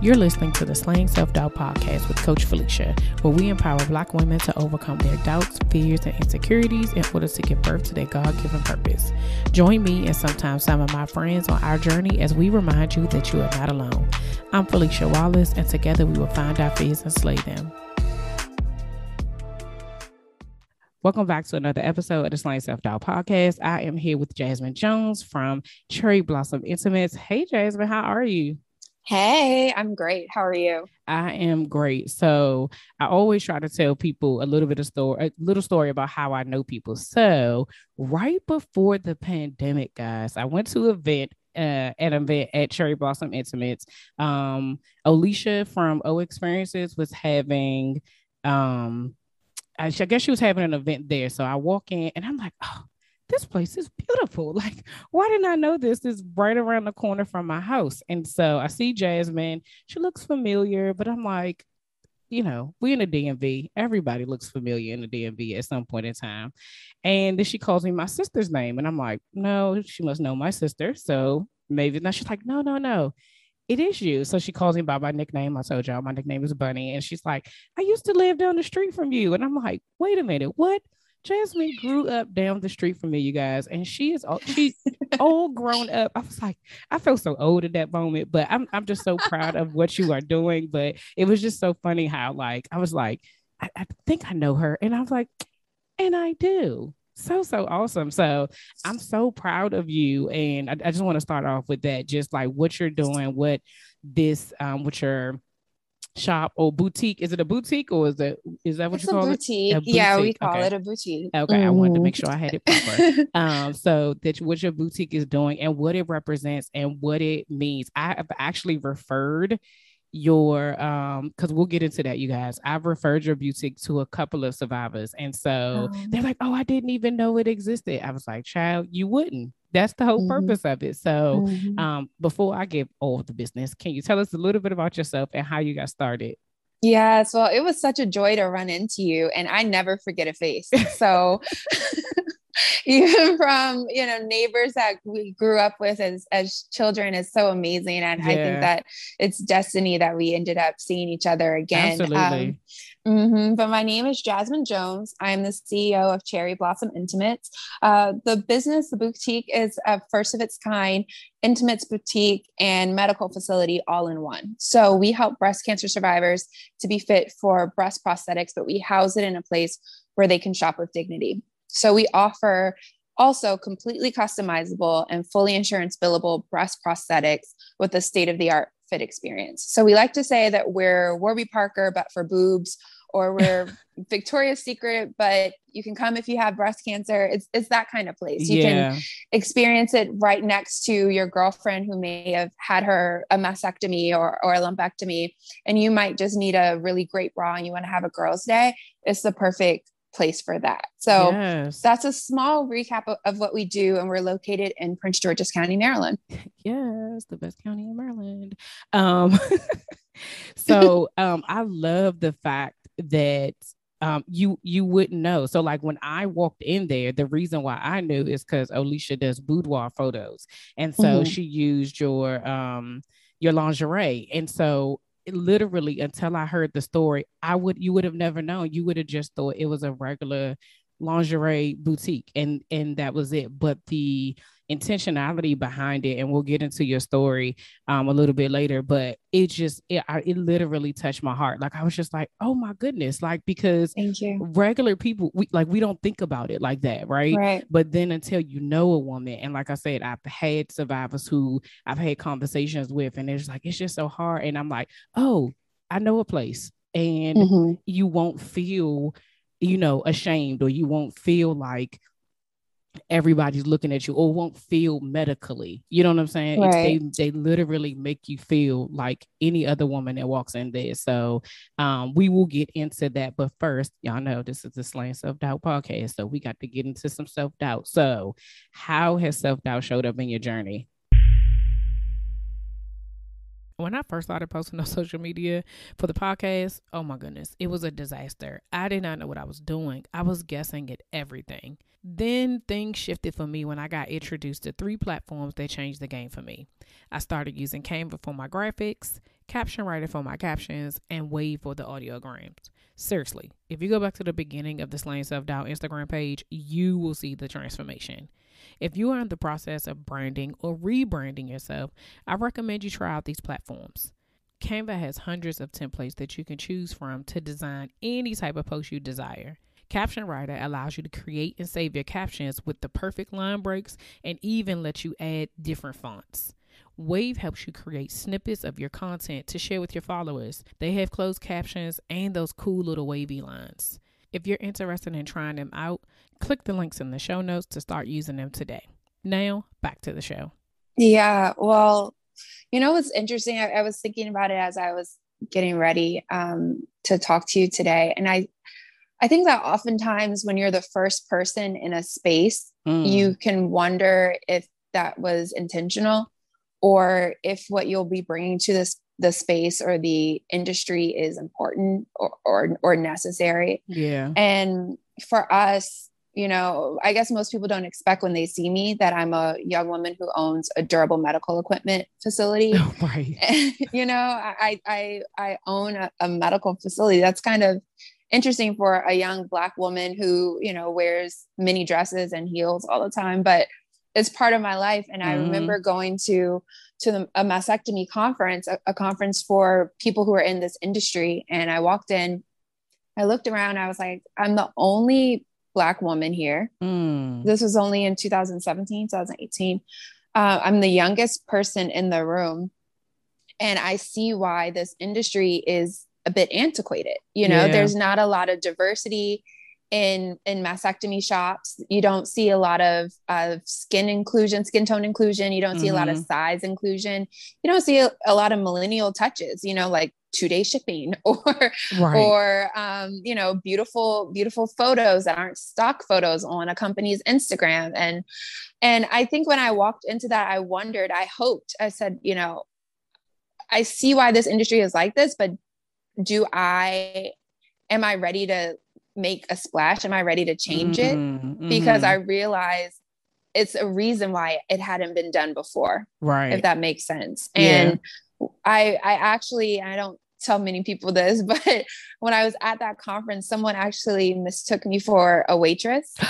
You're listening to the Slaying Self Doubt podcast with Coach Felicia, where we empower Black women to overcome their doubts, fears, and insecurities in order to give birth to their God given purpose. Join me and sometimes some of my friends on our journey as we remind you that you are not alone. I'm Felicia Wallace, and together we will find our fears and slay them. Welcome back to another episode of the Slaying Self Doubt podcast. I am here with Jasmine Jones from Cherry Blossom Intimates. Hey, Jasmine, how are you? Hey, I'm great. How are you? I am great. So I always try to tell people a little bit of story, a little story about how I know people. So right before the pandemic, guys, I went to an event uh, an event at Cherry Blossom Intimates. Um, Alicia from O Experiences was having, um, I guess she was having an event there. So I walk in and I'm like, oh, this place is beautiful. Like, why didn't I know this? Is right around the corner from my house. And so I see Jasmine. She looks familiar, but I'm like, you know, we in the DMV. Everybody looks familiar in the DMV at some point in time. And then she calls me my sister's name. And I'm like, no, she must know my sister. So maybe now she's like, no, no, no. It is you. So she calls me by my nickname. I told y'all my nickname is Bunny. And she's like, I used to live down the street from you. And I'm like, wait a minute, what? Jasmine grew up down the street from me, you guys, and she is all she all grown up. I was like, I felt so old at that moment, but I'm I'm just so proud of what you are doing. But it was just so funny how like I was like, I, I think I know her, and I was like, and I do. So so awesome. So I'm so proud of you, and I, I just want to start off with that, just like what you're doing, what this um, what your shop or boutique. Is it a boutique or is it is that what it's you call boutique. it? boutique. Yeah, we call okay. it a boutique. Okay, mm-hmm. I wanted to make sure I had it proper. um, so that what your boutique is doing and what it represents and what it means. I have actually referred your um because we'll get into that you guys i've referred your boutique to a couple of survivors and so um, they're like oh i didn't even know it existed i was like child you wouldn't that's the whole mm-hmm. purpose of it so mm-hmm. um before i give all the business can you tell us a little bit about yourself and how you got started Yes, well, it was such a joy to run into you, and I never forget a face. So, even from you know neighbors that we grew up with as as children is so amazing and yeah. i think that it's destiny that we ended up seeing each other again Absolutely. Um, mm-hmm. but my name is jasmine jones. I'm the ceo of cherry blossom intimates. Uh, the business the boutique is a first of its kind intimates boutique and medical facility all in one. So we help breast cancer survivors to be fit for breast prosthetics but we house it in a place where they can shop with dignity. So we offer also completely customizable and fully insurance billable breast prosthetics with a state of the art fit experience. So we like to say that we're Warby Parker, but for boobs, or we're Victoria's Secret, but you can come if you have breast cancer. It's, it's that kind of place. You yeah. can experience it right next to your girlfriend who may have had her a mastectomy or, or a lumpectomy, and you might just need a really great bra and you want to have a girl's day. It's the perfect place for that. So yes. that's a small recap of, of, what we do. And we're located in Prince George's County, Maryland. Yes, the best county in Maryland. Um, so um, I love the fact that um, you you wouldn't know. So like when I walked in there, the reason why I knew is because Alicia does boudoir photos, and so mm-hmm. she used your um your lingerie, and so literally until I heard the story, I would you would have never known. You would have just thought it was a regular lingerie boutique and and that was it. But the intentionality behind it and we'll get into your story um, a little bit later but it just it, I, it literally touched my heart like i was just like oh my goodness like because regular people we like we don't think about it like that right? right but then until you know a woman and like i said i've had survivors who i've had conversations with and it's like it's just so hard and i'm like oh i know a place and mm-hmm. you won't feel you know ashamed or you won't feel like everybody's looking at you or won't feel medically. You know what I'm saying? Right. They they literally make you feel like any other woman that walks in there. So um, we will get into that. But first, y'all know this is the Slaying Self Doubt podcast. So we got to get into some self doubt. So, how has self doubt showed up in your journey? When I first started posting on social media for the podcast, oh my goodness, it was a disaster. I did not know what I was doing. I was guessing at everything. Then things shifted for me when I got introduced to three platforms that changed the game for me. I started using Canva for my graphics, Caption Writer for my captions, and Wave for the audiograms. Seriously, if you go back to the beginning of the Slaying Self Doubt Instagram page, you will see the transformation. If you are in the process of branding or rebranding yourself, I recommend you try out these platforms. Canva has hundreds of templates that you can choose from to design any type of post you desire. Caption Writer allows you to create and save your captions with the perfect line breaks and even let you add different fonts. Wave helps you create snippets of your content to share with your followers. They have closed captions and those cool little wavy lines. If you're interested in trying them out, click the links in the show notes to start using them today. Now, back to the show. Yeah, well, you know what's interesting? I, I was thinking about it as I was getting ready um, to talk to you today, and I, I think that oftentimes when you're the first person in a space, mm. you can wonder if that was intentional, or if what you'll be bringing to this the space or the industry is important or, or, or necessary. Yeah. And for us, you know, I guess most people don't expect when they see me that I'm a young woman who owns a durable medical equipment facility. Oh, right. you know, I I I own a, a, medical facility. That's kind of interesting for a young black woman who, you know, wears mini dresses and heels all the time, but it's part of my life. And I mm-hmm. remember going to to the, a mastectomy conference, a, a conference for people who are in this industry. And I walked in, I looked around, I was like, I'm the only Black woman here. Mm. This was only in 2017, 2018. Uh, I'm the youngest person in the room. And I see why this industry is a bit antiquated. You know, yeah. there's not a lot of diversity in in mastectomy shops you don't see a lot of of skin inclusion skin tone inclusion you don't see mm-hmm. a lot of mm-hmm. size inclusion you don't see a, a, lot of millennial touches you know like two day shipping or right. or um, you know beautiful beautiful photos that aren't stock photos on a company's instagram and and i think when i walked into that i wondered i hoped i said you know i see why this industry is like this but do i am i ready to make a splash? Am I ready to change mm-hmm, it? Because mm-hmm. I realize it's a reason why it hadn't been done before. Right. If that makes sense. And yeah. I I actually I don't tell many people this, but when I was at that conference, someone actually mistook me for a waitress.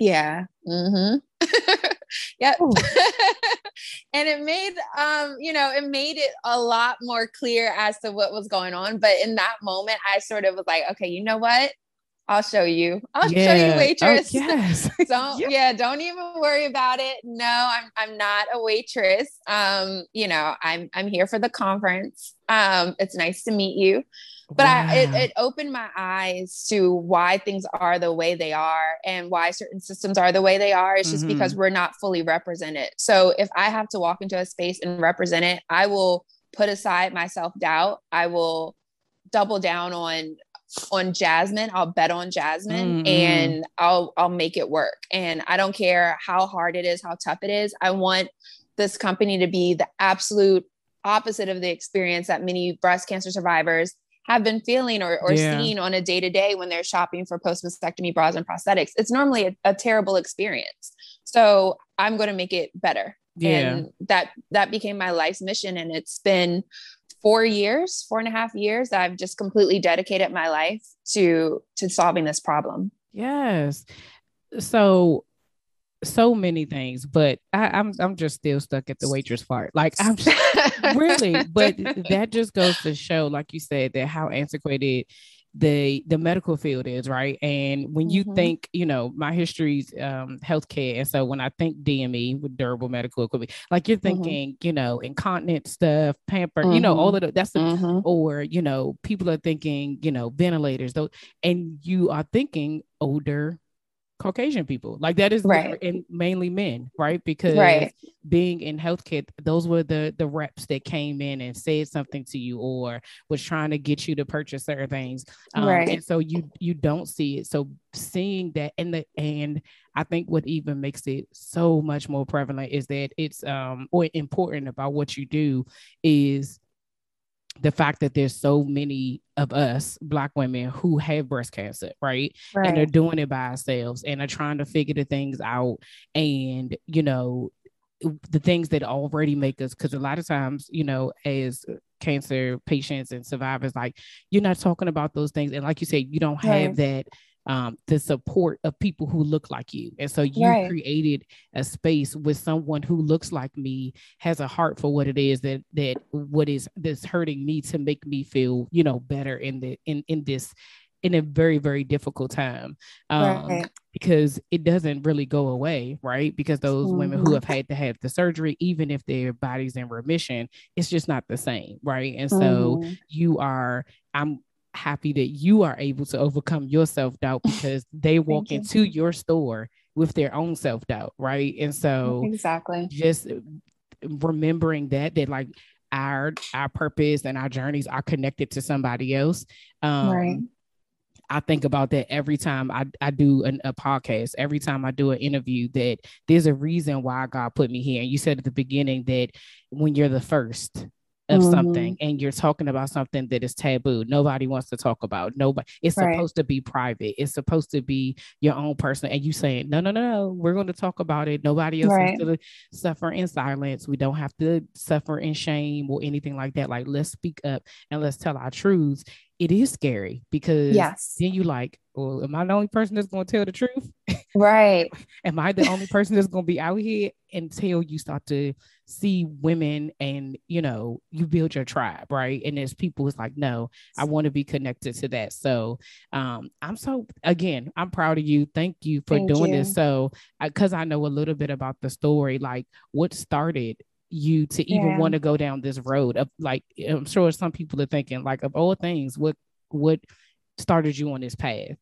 Yeah. Mm-hmm. yep. and it made um, you know, it made it a lot more clear as to what was going on. But in that moment, I sort of was like, okay, you know what? I'll show you. I'll yeah. show you, oh, waitress. Oh, yes. don't yeah. yeah, don't even worry about it. No, I'm I'm not a waitress. Um, you know, I'm I'm here for the conference. Um, it's nice to meet you but wow. I, it, it opened my eyes to why things are the way they are and why certain systems are the way they are. It's just mm-hmm. because we're not fully represented. So if I have to walk into a space and represent it, I will put aside my self doubt. I will double down on on Jasmine. I'll bet on Jasmine mm-hmm. and I'll I'll make it work. And I don't care how hard it is, how tough it is. I want this company to be the absolute opposite of the experience that many breast cancer survivors have been feeling or, or yeah. seeing on a day to day when they're shopping for post mastectomy bras and prosthetics. It's normally a, a terrible experience. So I'm going to make it better. Yeah. And that that became my life's mission. And it's been four years, four and a half years I've just completely dedicated my life to to solving this problem. Yes. So so many things, but I, am I'm, I'm just still stuck at the waitress part. Like I'm really, but that just goes to show, like you said, that how antiquated the the medical field is, right? And when you mm-hmm. think, you know, my history's um healthcare, and so when I think DME with durable medical equipment, like you're mm-hmm. thinking, mm-hmm. you know, incontinent stuff, pamper, mm-hmm. you know, all of the, that's the, mm-hmm. or you know, people are thinking, you know, ventilators, though, and you are thinking older Caucasian people. Like that is Right. and mainly men, right? Because Right. being in healthcare, those were the the reps that came in and said something to you or was trying to get you to purchase certain things. Um, Right. And so you you don't see it. So seeing that and the and I think what even makes it so much more prevalent is that it's um or important about what you do is the fact that there's so many of us black women who have breast cancer right? And they're doing it by ourselves and are trying to figure the things out and you know the things that already make us because a lot of times you know as cancer patients and survivors like you're not talking about those things. And like you said you don't have Right. that um, the support of people who look like you and so you Right. created a space with someone who looks like me has a heart for what it is that that what is that's hurting me to make me feel you know better in the in in this in a very very difficult time um Right. because it doesn't really go away right because those women who Mhm. have had to have the surgery even if their body's in remission it's just not the same right and so Mhm. you are i'm happy that you are able to overcome your self-doubt because they walk you. into your store with their own self-doubt right and so exactly. just remembering that that like our our purpose and our journeys are connected to somebody else um Right. I think about that every time I, I do an, a podcast, every time I do an interview, that there's a reason why God put me here. And you said at the beginning that when you're the first of Mhm. something and you're talking about something that is taboo, nobody wants to talk about. Nobody, it's Right. supposed to be private. It's supposed to be your own personal. And you saying, no, no, no, no, we're going to talk about it. Nobody else Right. has to suffer in silence. We don't have to suffer in shame or anything like that. Like, let's speak up and let's tell our truths. It is scary because Yes. then you like, well, am I the only person that's going to tell the truth? Right. am I the only person that's going to be out here until you start to see women and you know you build your tribe, right? And there's people who's like, no, I want to be connected to that. So um, I'm so again, I'm proud of you. Thank you for Thank doing you. this. So because I know a little bit about the story, like what started you to even Yeah. want to go down this road of like I'm sure some people are thinking like of all things, what what started you on this path?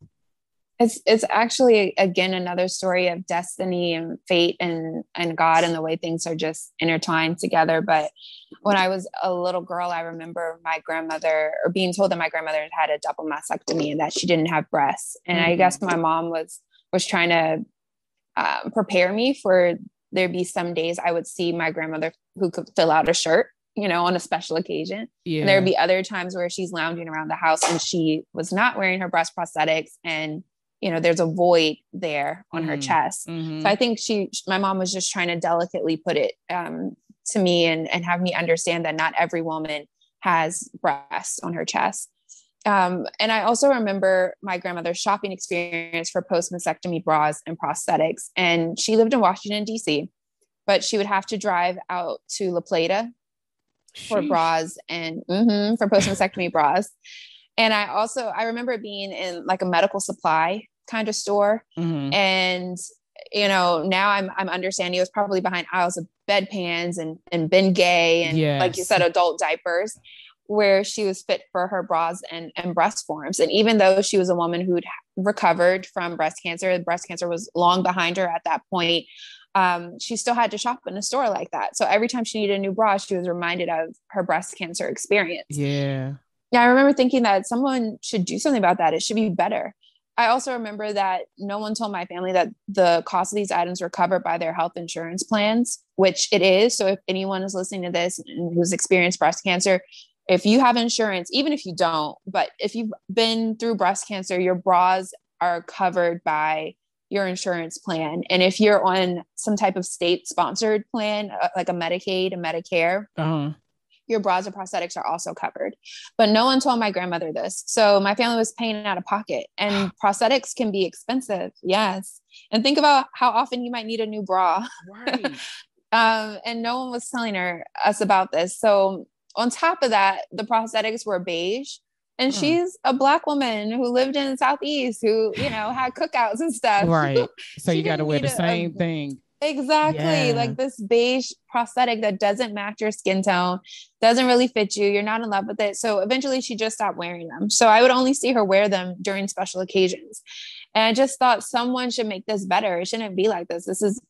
it's it's actually again another story of destiny and fate and and God and the way things are just intertwined together. But when I was a little girl, I remember my grandmother or being told that my grandmother had had a double mastectomy and that she didn't have breasts. And I guess my mom was was trying to um, prepare me for there'd be some days I would see my grandmother who could fill out a shirt, you know, on a special occasion. Yeah. And there would be other times where she's lounging around the house and she was not wearing her breast prosthetics and you know there's a void there on her Mm. chest. Mhm. So I think she my mom was just trying to delicately put it um, to me and and have me understand that not every woman has breasts on her chest. Um, and I also remember my grandmother's shopping experience for post mastectomy bras and prosthetics. And she lived in Washington, D.C., but she would have to drive out to La Plata for Sheesh. bras and mhm, for post mastectomy bras. And I also I remember being in like a medical supply kind of store. Mhm. And you know, now I'm I'm understanding it was probably behind aisles of bedpans and and Bengay and like you said, adult diapers, where she was fit for her bras and and breast forms. And even though she was a woman who'd recovered from breast cancer, breast cancer was long behind her at that point. Um, she still had to shop in a store like that. So every time she needed a new bra, she was reminded of her breast cancer experience Yeah. yeah, I remember thinking that someone should do something about that. It should be better. I also remember that no one told my family that the cost of these items were covered by their health insurance plans, which it is. So if anyone is listening to this and who's experienced breast cancer, if you have insurance, even if you don't, but if you've been through breast cancer, your bras are covered by your insurance plan. And if you're on some type of state sponsored plan, uh, like a Medicaid, a Medicare, Uh-huh. your bras and prosthetics are also covered. But no one told my grandmother this. So my family was paying out of pocket and prosthetics can be expensive. Yes. And think about how often you might need a new bra. Right. Um, and no one was telling her us about this. So on top of that, the prosthetics were beige. And Hmm. she's a black woman who lived in the southeast who, you know, had cookouts and stuff. right. So you got to wear the need a- same thing. Exactly. Yeah. Like this beige prosthetic that doesn't match your skin tone, doesn't really fit you. You're not in love with it. So eventually she just stopped wearing them. So I would only see her wear them during special occasions. And I just thought someone should make this better. It shouldn't be like this. This is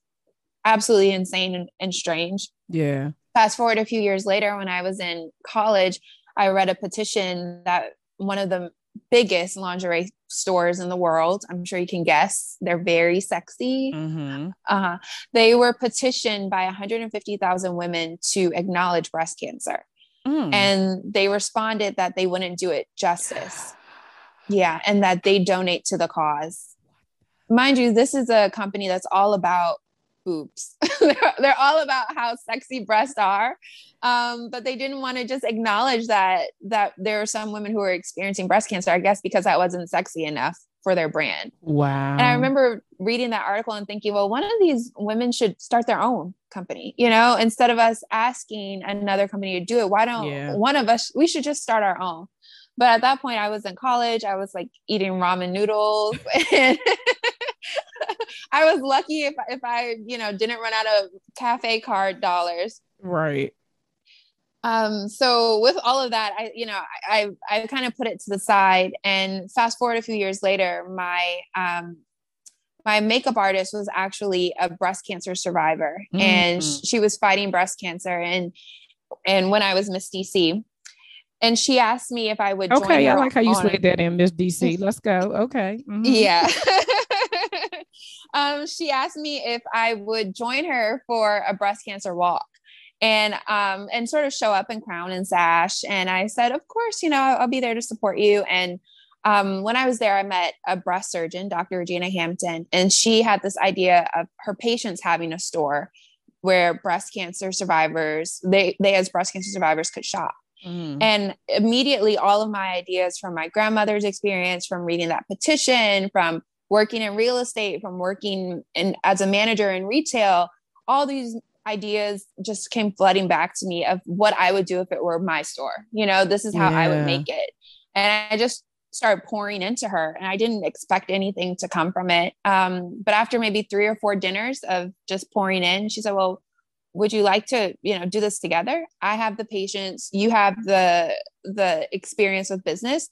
absolutely insane and, and strange. Yeah. Fast forward a few years later, when I was in college, I read a petition that one of the biggest lingerie stores in the world. I'm sure you can guess. They're very sexy. Mm-hmm. Uh, they were petitioned by 150,000 women to acknowledge breast cancer. Mm. And they responded that they wouldn't do it justice. Yeah. And that they donate to the cause. Mind you, this is a company that's all about boobs. they're, they're, all about how sexy breasts are. Um, but they didn't want to just acknowledge that that there are some women who are experiencing breast cancer, I guess because that wasn't sexy enough for their brand. Wow. And I remember reading that article and thinking, well, one of these women should start their own company, you know, instead of us asking another company to do it. Why don't Yeah. one of us, we should just start our own. But at that point, I was in college. I was like eating ramen noodles. And I was lucky if, if I, you know, didn't run out of cafe card dollars. Right. Um, so with all of that, I, you know, I, I, I kind of put it to the side and fast forward a few years later, my, um, my makeup artist was actually a breast cancer survivor and Mhm. sh- she was fighting breast cancer. And, and when I was Miss DC and she asked me if I would join Okay. I like how you slid that in, Miss DC. Let's go. Okay. Mhm. yeah. um, she asked me if I would join her for a breast cancer walk and um and sort of show up in crown and sash. And i said of course you know i'll, be there to support you. And um, when i was there i met a breast surgeon dr regina hampton and she had this idea of her patients having a store where breast cancer survivors they they as breast cancer survivors could shop. Mhm. and immediately, all of my ideas from my grandmother's experience, from reading that petition, from working in real estate, from working in, as a manager in retail, all these ideas just came flooding back to me of what I would do if it were my store. You know, this is how I would make it. And I just started pouring into her and I didn't expect anything to come from it. Um, but after maybe three or four dinners of just pouring in, she said, Well, would you like to you know do this together i have the patients you have the the experience with business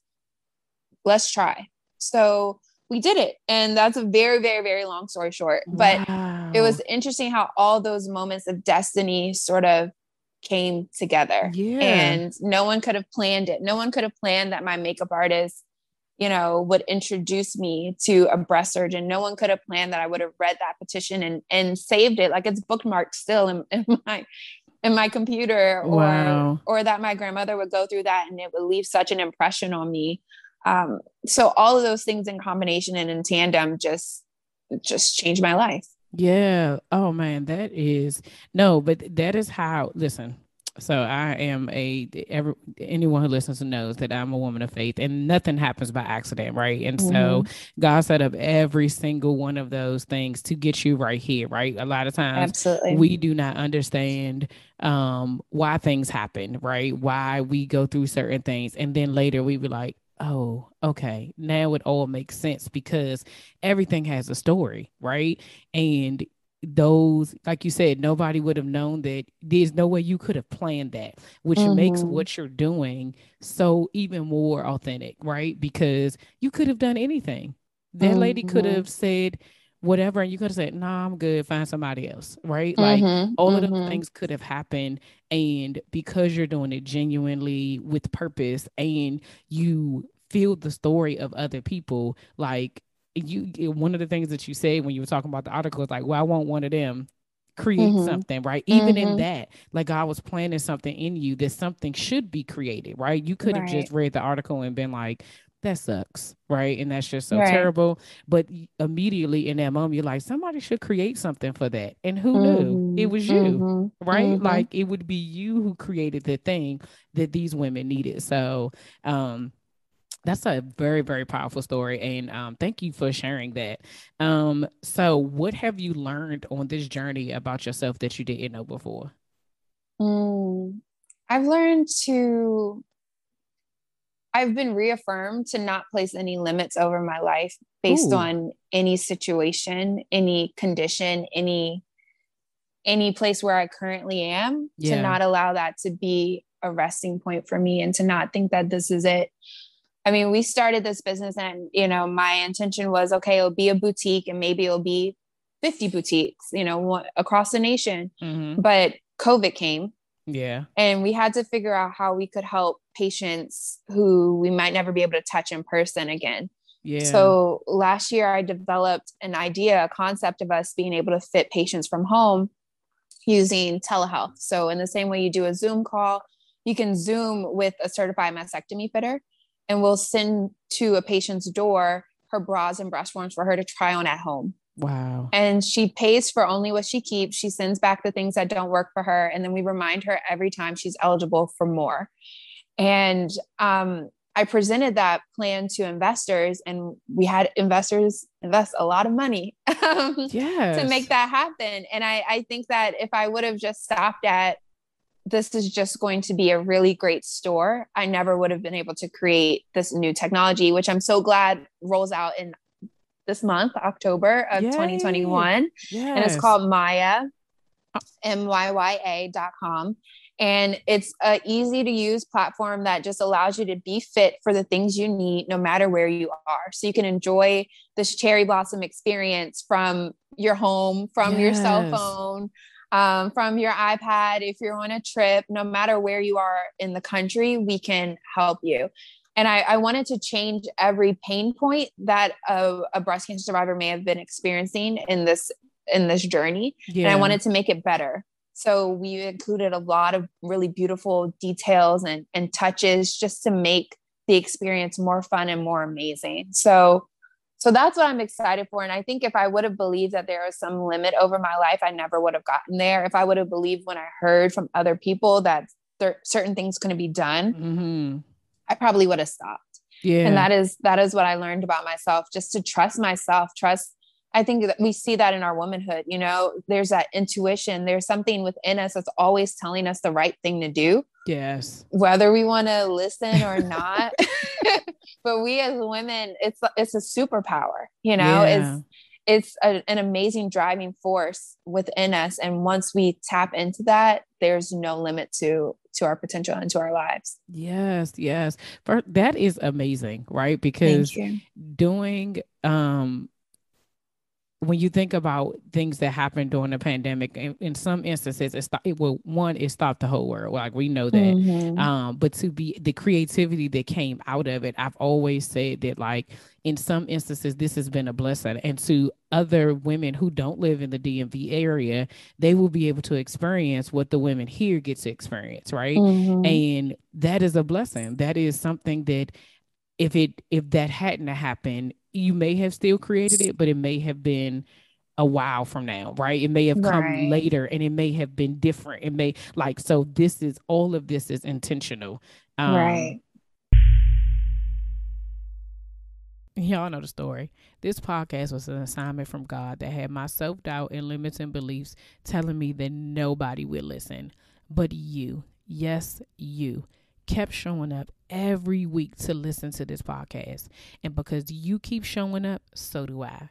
let's try so we did it. And that's a very very very long story short but it was interesting how all those moments of destiny sort of came together. Yeah. and no one could have planned it. No one could have planned that my makeup artist you know would introduce me to a breast surgeon. No one could have planned that i would have read that petition and and saved it. Like it's bookmarked still in, in my in my computer or Wow. or that my grandmother would go through that and it would leave such an impression on me um so all of those things in combination and in tandem just just changed my life Yeah. Oh man, that is no, but that is how. Listen. So I am a every anyone who listens knows that I'm a woman of faith, and nothing happens by accident, right? And so God set up every single one of those things to get you right here, right? A lot of times absolutely we do not understand um why things happen right why we go through certain things and then later we be like oh okay now it all makes sense because everything has a story right and those like you said nobody would have known that there's no way you could have planned that which makes Mhm. what you're doing so even more authentic right because you could have done anything that lady could Mhm. have said whatever and you could have said nah i'm good find somebody else right like Mhm, all of those mhm. things could have happened and because you're doing it genuinely with purpose and you feel the story of other people like you one of the things that you said when you were talking about the article is like well i want one of them create Mhm. something right even in Mhm. that like i was planting something in you that something should be created right you could have Right. just read the article and been like that sucks right? And that's just so Right. terrible. But immediately in that moment you're like somebody should create something for that. And who knew? It was you mhm, right? Mhm. like it would be you who created the thing that these women needed. So um that's a very very powerful story. And um thank you for sharing that. Um so what have you learned on this journey about yourself that you didn't know before? Mm, I've learned to, I've been reaffirmed to not place any limits over my life based Ooh. on any situation, any condition, any any place where I currently am, Yeah. to not allow that to be a resting point for me and to not think that this is it. I mean, we started this business and, you know, my intention was okay, it'll be a boutique and maybe it'll be 50 boutiques, you know, across the nation. Mm-hmm. But COVID came. Yeah. And we had to figure out how we could help patients who we might never be able to touch in person again. Yeah. So last year I developed an idea, a concept of us being able to fit patients from home using telehealth. So in the same way you do a Zoom call, you can Zoom with a certified mastectomy fitter and we'll send to a patient's door her bras and breast forms for her to try on at home. Wow. And she pays for only what she keeps. She sends back the things that don't work for her. And then we remind her every time she's eligible for more. And um, I presented that plan to investors, and we had investors invest a lot of money yes. to make that happen. And I, I think that if I would have just stopped at this is just going to be a really great store, I never would have been able to create this new technology, which I'm so glad rolls out in this month, October of Yay. 2021. Yes. And it's called Myya, M-Y-Y-A dot com. And it's a easy to use platform that just allows you to be fit for the things you need, no matter where you are. So you can enjoy this cherry blossom experience from your home, from yes. your cell phone, um, from your iPad. If you're on a trip, no matter where you are in the country, we can help you. And I, I wanted to change every pain point that a, a, breast cancer survivor may have been experiencing in this in this journey. Yeah. And I wanted to make it better. So we included a lot of really beautiful details and, and touches just to make the experience more fun and more amazing. So so that's what I'm excited for. And I think if I would have believed that there was some limit over my life, I never would have gotten there. If I would have believed when I heard from other people that there certain things couldn't be done, mm-hmm. I probably would have stopped. Yeah. And that is that is what I learned about myself, just to trust myself, trust I think that we see that in our womanhood. You know, there's that intuition. There's something within us that's always telling us the right thing to do. Yes. Whether we want to listen or not. but we as women, it's it's a superpower. You know, yeah. it's it's a, an amazing driving force within us, and once we tap into that, there's no limit to to our potential and to our lives. Yes, yes. For, that is amazing, right? Because doing um when you think about things that happened during the pandemic, in, in some instances, it, it will one it stopped the whole world. Like we know that, mm-hmm. um, but to be the creativity that came out of it, I've always said that like in some instances this has been a blessing, and to other women who don't live in the DMV area, they will be able to experience what the women here get to experience, right? Mm-hmm. And that is a blessing. That is something that if it if that hadn't happened you may have still created it, but it may have been a while from now, right? It may have come right. later and it may have been different. It may like so this is all of this is intentional. Um, right. Y'all know the story. This podcast was an assignment from God that had my self doubt and limiting beliefs telling me that nobody would listen. But you, yes, you kept showing up every week to listen to this podcast. And because you keep showing up, so do I.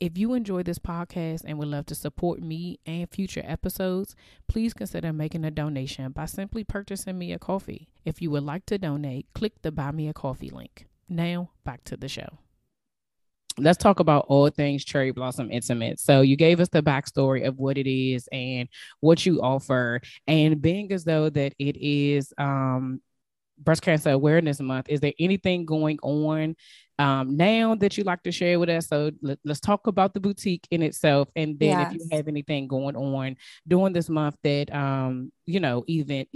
If you enjoy this podcast and would love to support me and future episodes, please consider making a donation by simply purchasing me a coffee. If you would like to donate, click the Buy Me a Coffee link. Now, back to the show. Let's talk about all things Cherry Blossom Intimate. So, you gave us the backstory of what it is and what you offer, and being as though that it is um, breast cancer awareness month is there anything going on um, now that you like to share with us so let, us talk about the boutique in itself and then yes. if you have anything going on during this month that um, you know even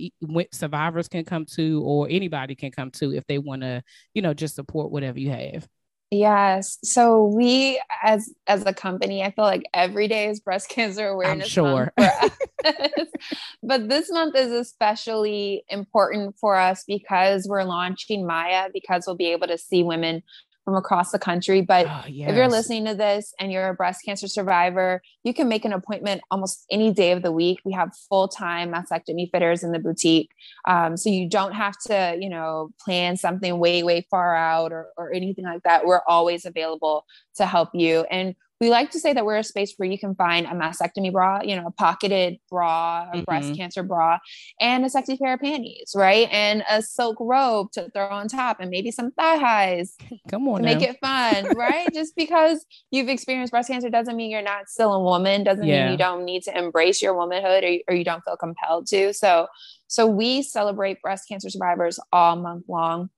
survivors can come to or anybody can come to if they want to you know just support whatever you have Yes. So we as as a company, I feel like every day is breast cancer awareness I'm sure. but this month is especially important for us because we're launching Myya because we'll be able to see women from across the country. But oh, yes. if you're listening to this and you're a breast cancer survivor, you can make an appointment almost any day of the week. We have full time mastectomy fitters in the boutique. Um, so you don't have to, you know, plan something way, way far out or, or anything like that. We're always available to help you. And we like to say that we're a space where you can find a mastectomy bra, you know, a pocketed bra, a mm-hmm. breast cancer bra, and a sexy pair of panties, right? And a silk robe to throw on top and maybe some thigh highs. Come on. To make it fun, right? Just because you've experienced breast cancer doesn't mean you're not still a woman, doesn't yeah. mean you don't need to embrace your womanhood or, or you don't feel compelled to. So so we celebrate breast cancer survivors all month long.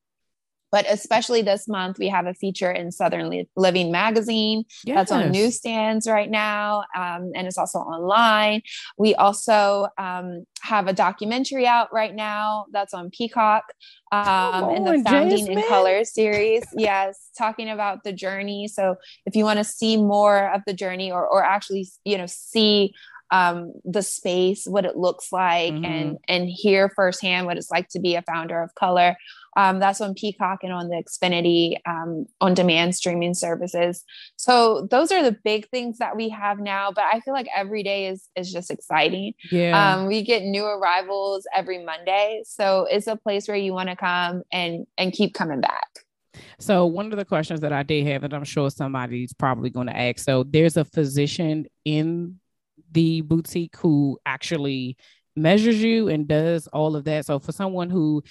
But especially this month, we have a feature in Southern Living magazine yes. that's on newsstands right now, um, and it's also online. We also um, have a documentary out right now that's on Peacock um, in the Founding in Color series. yes, talking about the journey. So if you want to see more of the journey, or or actually, you know, see um, the space, what it looks like, mm-hmm. and and hear firsthand what it's like to be a founder of color. Um, that's on Peacock and on the Xfinity um, on demand streaming services. So those are the big things that we have now. But I feel like every day is is just exciting. Yeah. Um, we get new arrivals every Monday, so it's a place where you want to come and and keep coming back. So one of the questions that I did have, and I'm sure somebody's probably going to ask. So there's a physician in the boutique who actually measures you and does all of that. So for someone who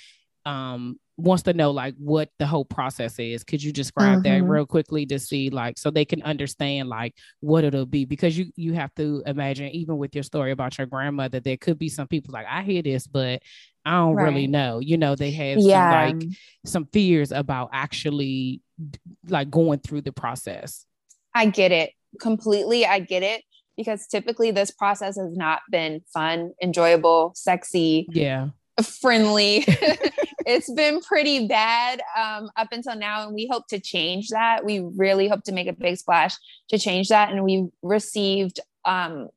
um wants to know like what the whole process is could you describe mm-hmm. that real quickly to see like so they can understand like what it'll be because you you have to imagine even with your story about your grandmother there could be some people like i hear this but i don't right. really know you know they have yeah. some like some fears about actually like going through the process i get it completely i get it because typically this process has not been fun, enjoyable, sexy, yeah, friendly. it's been pretty bad um, up until now, and we hope to change that. We really hope to make a big splash to change that, and we've received um,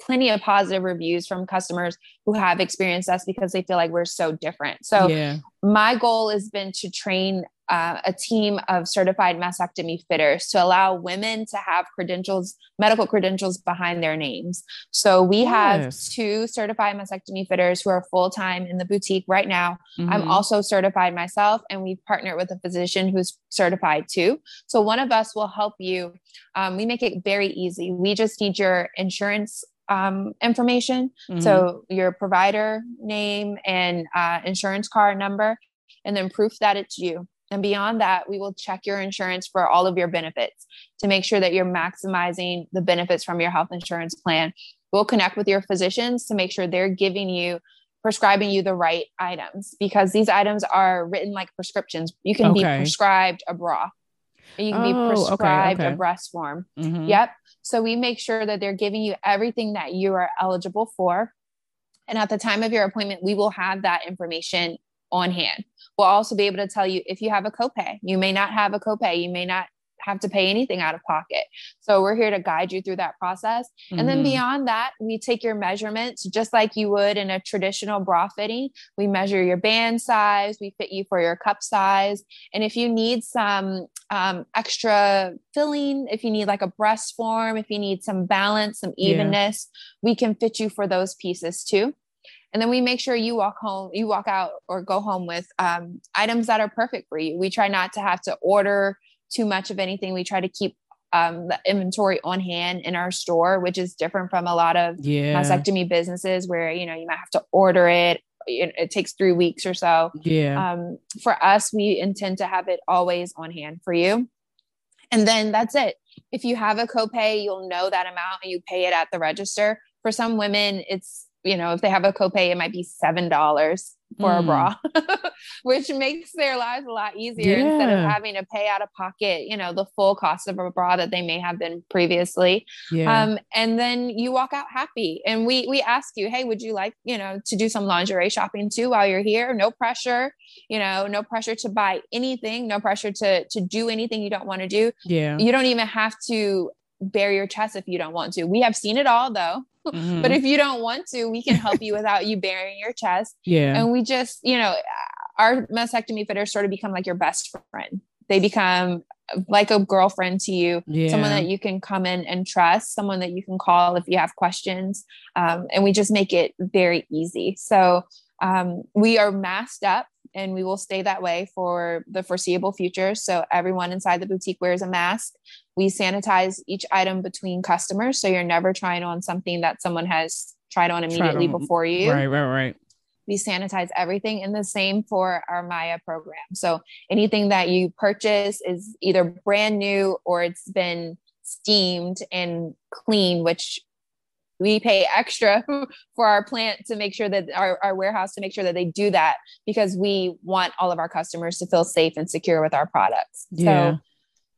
plenty of positive reviews from customers who have experienced us because they feel like we're so different. So yeah. my goal has been to train uh, a team of certified mastectomy fitters to allow women to have credentials, medical credentials behind their names. So we yes. have two certified mastectomy fitters who are full time in the boutique right now. Mm-hmm. I'm also certified myself, and we've partnered with a physician who's certified too. So one of us will help you. Um, we make it very easy. We just need your insurance um, information. Mm-hmm. So your provider name and uh, insurance card number, and then proof that it's you. And beyond that, we will check your insurance for all of your benefits to make sure that you're maximizing the benefits from your health insurance plan. We'll connect with your physicians to make sure they're giving you prescribing you the right items because these items are written like prescriptions. You can okay. be prescribed a bra. You can oh, be prescribed okay, okay. a breast form. Mm-hmm. Yep. So we make sure that they're giving you everything that you are eligible for. And at the time of your appointment, we will have that information on hand. We'll also be able to tell you if you have a copay. You may not have a copay. You may not have to pay anything out of pocket. So we're here to guide you through that process. Mm-hmm. And then mm-hmm. beyond that, we take your measurements just like you would in a traditional bra fitting. We measure your band size, we fit you for your cup size. And if you need some um, extra filling, if you need like a breast form, if you need some balance, some evenness, yeah. we can fit you for those pieces too and then we make sure you walk home you walk out or go home with um, items that are perfect for you. We try not to have to order too much of anything. We try to keep um, the inventory on hand in our store which is different from a lot of yeah. mastectomy businesses where you know you might have to order it it, it takes three weeks or so. Yeah. Um, for us we intend to have it always on hand for you. And then that's it. If you have a copay you'll know that amount and you pay it at the register. For some women it's you know, if they have a copay, it might be seven dollars for mm. a bra, which makes their lives a lot easier yeah. instead of having to pay out of pocket, you know, the full cost of a bra that they may have been previously. Yeah. Um, and then you walk out happy. And we we ask you, hey, would you like, you know, to do some lingerie shopping too while you're here? No pressure, you know, no pressure to buy anything, no pressure to to do anything you don't want to do. Yeah. You don't even have to bare your chest if you don't want to. We have seen it all though. Mm-hmm. But if you don't want to, we can help you without you baring your chest. Yeah. And we just, you know, our mastectomy fitters sort of become like your best friend. They become like a girlfriend to you, yeah. someone that you can come in and trust, someone that you can call if you have questions. Um, and we just make it very easy. So um, we are masked up and we will stay that way for the foreseeable future. So everyone inside the boutique wears a mask. We sanitize each item between customers. So you're never trying on something that someone has tried on immediately on, before you. Right, right, right. We sanitize everything and the same for our Myya program. So anything that you purchase is either brand new or it's been steamed and clean, which we pay extra for our plant to make sure that our, our warehouse to make sure that they do that because we want all of our customers to feel safe and secure with our products. Yeah. So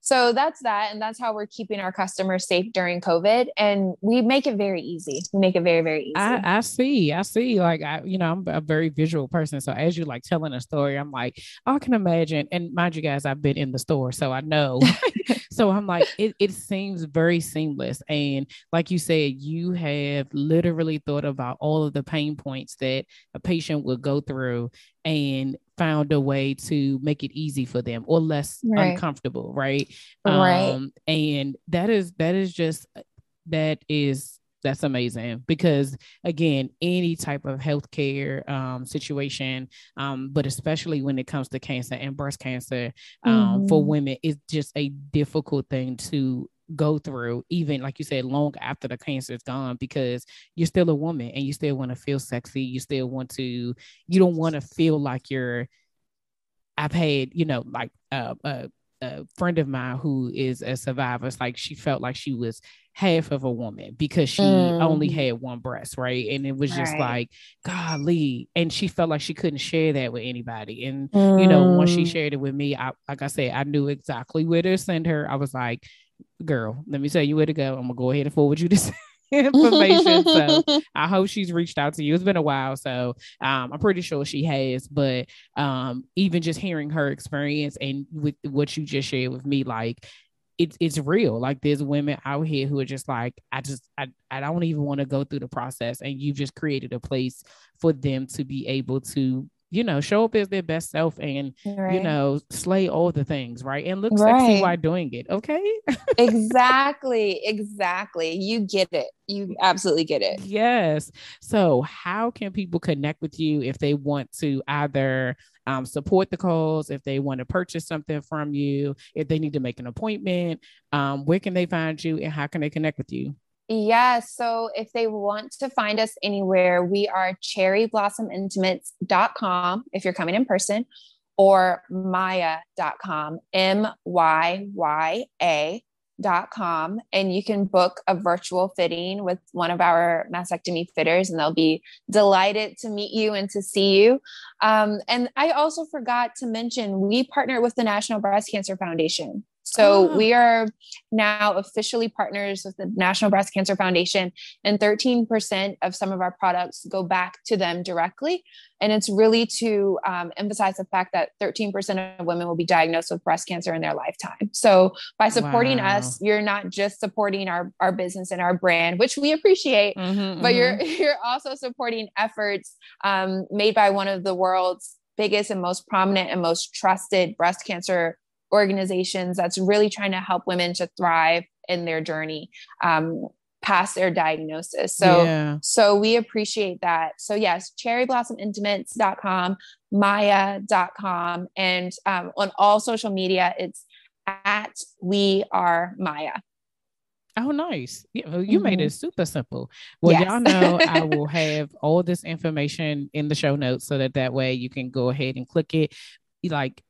so that's that and that's how we're keeping our customers safe during covid and we make it very easy. We make it very very easy. I, I see i see like i you know i'm a very visual person so as you like telling a story i'm like i can imagine and mind you guys i've been in the store so i know. So i'm like it, it seems very seamless and like you said you have literally thought about all of the pain points that a patient would go through and found a way to make it easy for them or less right. uncomfortable right right um, and that is that is just that is that's amazing because again any type of healthcare um, situation um, but especially when it comes to cancer and breast cancer um, mm-hmm. for women it's just a difficult thing to go through, even like you said, long after the cancer is gone, because you're still a woman and you still want to feel sexy. You still want to, you don't want to feel like you're. I've had, you know, like uh, uh, a friend of mine who is a survivor, it's like she felt like she was half of a woman because she mm. only had one breast, right? And it was just right. like, golly. And she felt like she couldn't share that with anybody. And, mm. you know, once she mm. shared it with me, I, like I said, I knew exactly where to send her. I was like, girl, let me tell you where to go. I'm gonna go ahead and forward you this information. so I hope she's reached out to you. It's been a while, so um, I'm pretty sure she has. But um, even just hearing her experience and with what you just shared with me, like it's it's real. Like there's women out here who are just like, I just I, I don't even want to go through the process. And you've just created a place for them to be able to you know, show up as their best self and, right. you know, slay all the things, right? And look right. sexy while doing it. Okay. exactly. Exactly. You get it. You absolutely get it. Yes. So, how can people connect with you if they want to either um, support the cause, if they want to purchase something from you, if they need to make an appointment? Um, where can they find you and how can they connect with you? Yeah. So if they want to find us anywhere, we are cherryblossomintimates.com if you're coming in person or myya.com, M Y Y A dot com and you can book a virtual fitting with one of our mastectomy fitters and they'll be delighted to meet you and to see you um, and i also forgot to mention we partner with the national breast cancer foundation so oh. we are now officially partners with the National Breast Cancer Foundation, and 13% of some of our products go back to them directly. And it's really to um, emphasize the fact that 13% of women will be diagnosed with breast cancer in their lifetime. So by supporting wow. us, you're not just supporting our, our business and our brand, which we appreciate, mm-hmm, but mm-hmm. you're you're also supporting efforts um, made by one of the world's biggest and most prominent and most trusted breast cancer organizations that's really trying to help women to thrive in their journey um, past their diagnosis. So, yeah. so we appreciate that. So yes, cherryblossomintimates.com, myya.com, and um, on all social media, it's at we are Myya. Oh, nice. Yeah, well, you mm-hmm. made it super simple. Well, yes. y'all know I will have all this information in the show notes so that that way you can go ahead and click it. Like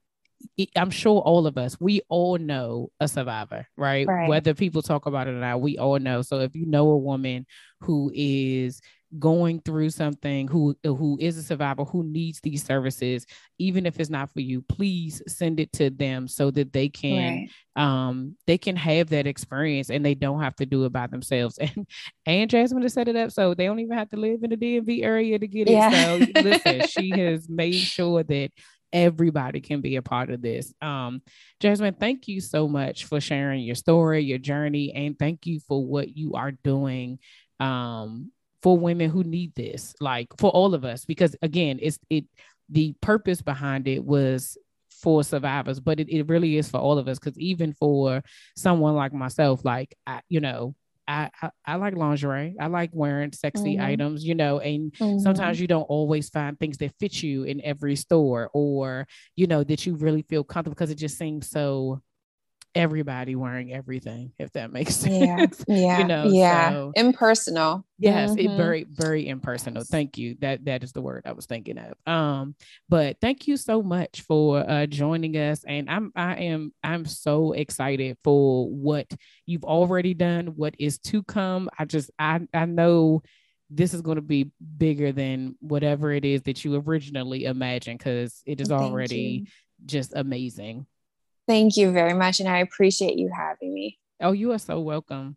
I'm sure all of us, we all know a survivor, right? right? Whether people talk about it or not, we all know. So if you know a woman who is going through something, who who is a survivor, who needs these services, even if it's not for you, please send it to them so that they can right. um they can have that experience and they don't have to do it by themselves. And and Jasmine has set it up so they don't even have to live in the DMV area to get it. So listen, she has made sure that everybody can be a part of this. Um, Jasmine, thank you so much for sharing your story, your journey, and thank you for what you are doing um, for women who need this, like for all of us, because again, it's it the purpose behind it was for survivors, but it, it really is for all of us. Because even for someone like myself, like I, you know, I, I, I like lingerie. I like wearing sexy mm-hmm. items, you know, and mm-hmm. sometimes you don't always find things that fit you in every store or, you know, that you really feel comfortable because it just seems so everybody wearing everything, if that makes sense. Yeah. Yeah. you know, yeah. so- Impersonal. Yes, it Mhm. very, very impersonal. Thank you. That that is the word I was thinking of. Um, but thank you so much for uh joining us. And I'm I am I'm so excited for what you've already done, what is to come. I just I I know this is going to be bigger than whatever it is that you originally imagined because it is Thank already you. just amazing. Thank you very much. And I appreciate you having me. Oh, you are so welcome.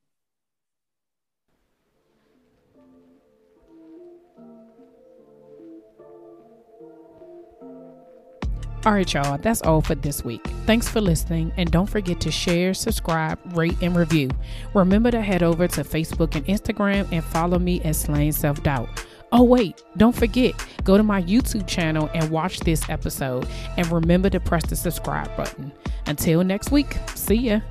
All right, y'all, that's all for this week. Thanks for listening, and don't forget to share, subscribe, rate, and review. Remember to head over to Facebook and Instagram and follow me at Slaying Self Doubt. Oh, wait, don't forget, go to my YouTube channel and watch this episode, and remember to press the subscribe button. Until next week, see ya.